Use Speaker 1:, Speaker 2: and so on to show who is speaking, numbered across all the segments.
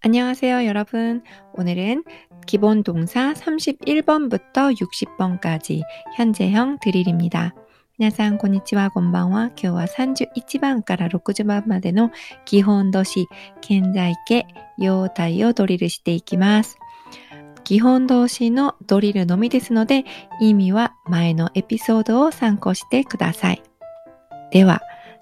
Speaker 1: 안녕하세요, 여러분. 오늘은 기본 동사 31번부터 60번까지 현재형 드릴입니다. 皆さん、こんにちは、こんばんは。今日は31番から60番までの基本動詞、現在形、用体をドリルしていきます。基本動詞のドリルのみですので、意味は前のエピソードを参考してください。では、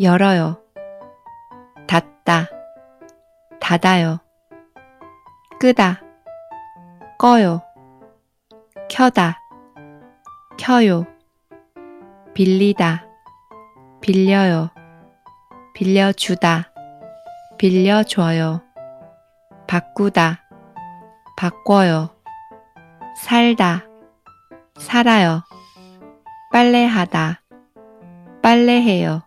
Speaker 1: 열어요. 닫다, 닫아요. 끄다, 꺼요. 켜다, 켜요. 빌리다, 빌려요. 빌려주다, 빌려줘요. 바꾸다, 바꿔요. 살다, 살아요. 빨래하다, 빨래해요.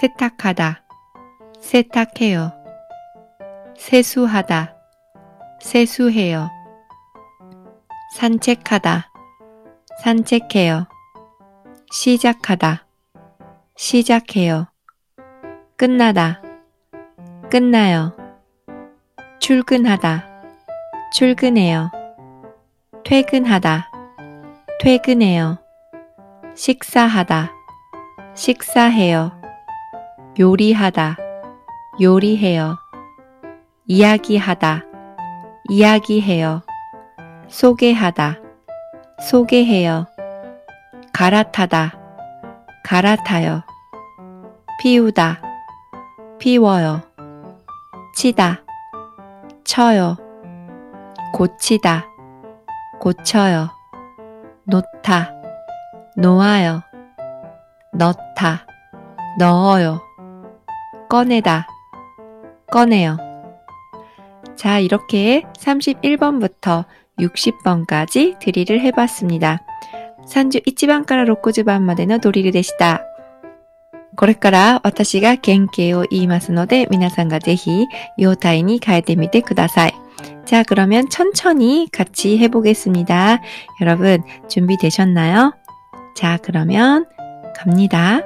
Speaker 1: 세탁하다, 세탁해요. 세수하다, 세수해요. 산책하다, 산책해요. 시작하다, 시작해요. 끝나다, 끝나요. 출근하다, 출근해요. 퇴근하다, 퇴근해요. 식사하다, 식사해요. 요리하다, 요리해요. 이야기하다, 이야기해요. 소개하다, 소개해요. 갈아타다, 갈아타요. 피우다, 피워요. 치다, 쳐요. 고치다, 고쳐요. 놓다, 놓아요. 넣다, 넣어요. 꺼내다, 꺼내요. 자, 이렇게 31번부터 60번까지 드릴을 해봤습니다. 31番から60番までのドリルでした。これから私が原型を言いますので、皆さんがぜひ用体に変えてみてください。 자, 그러면 천천히 같이 해보겠습니다. 여러분, 준비되셨나요? 자, 그러면 갑니다.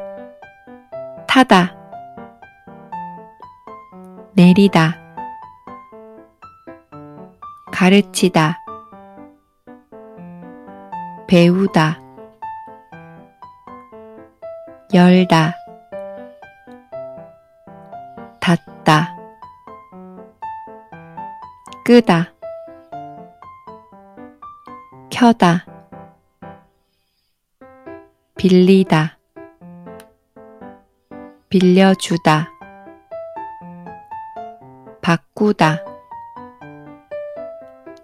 Speaker 1: 타다. 내리다. 가르치다. 배우다. 열다. 닫다. 끄다. 켜다. 빌리다. 빌려주다 바꾸다,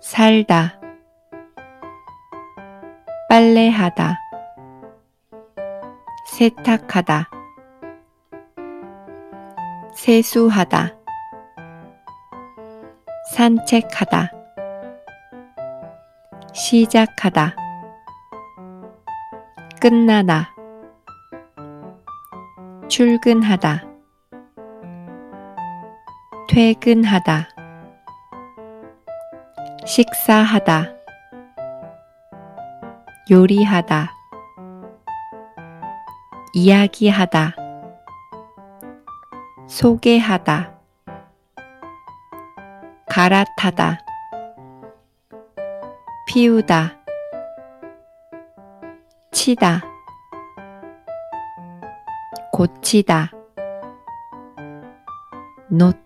Speaker 1: 살다, 빨래하다, 세탁하다, 세수하다, 산책하다, 시작하다, 끝나다, 출근하다, 퇴근하다. 식사하다. 요리하다. 이야기하다. 소개하다. 갈아타다. 피우다. 치다. 고치다. 놓다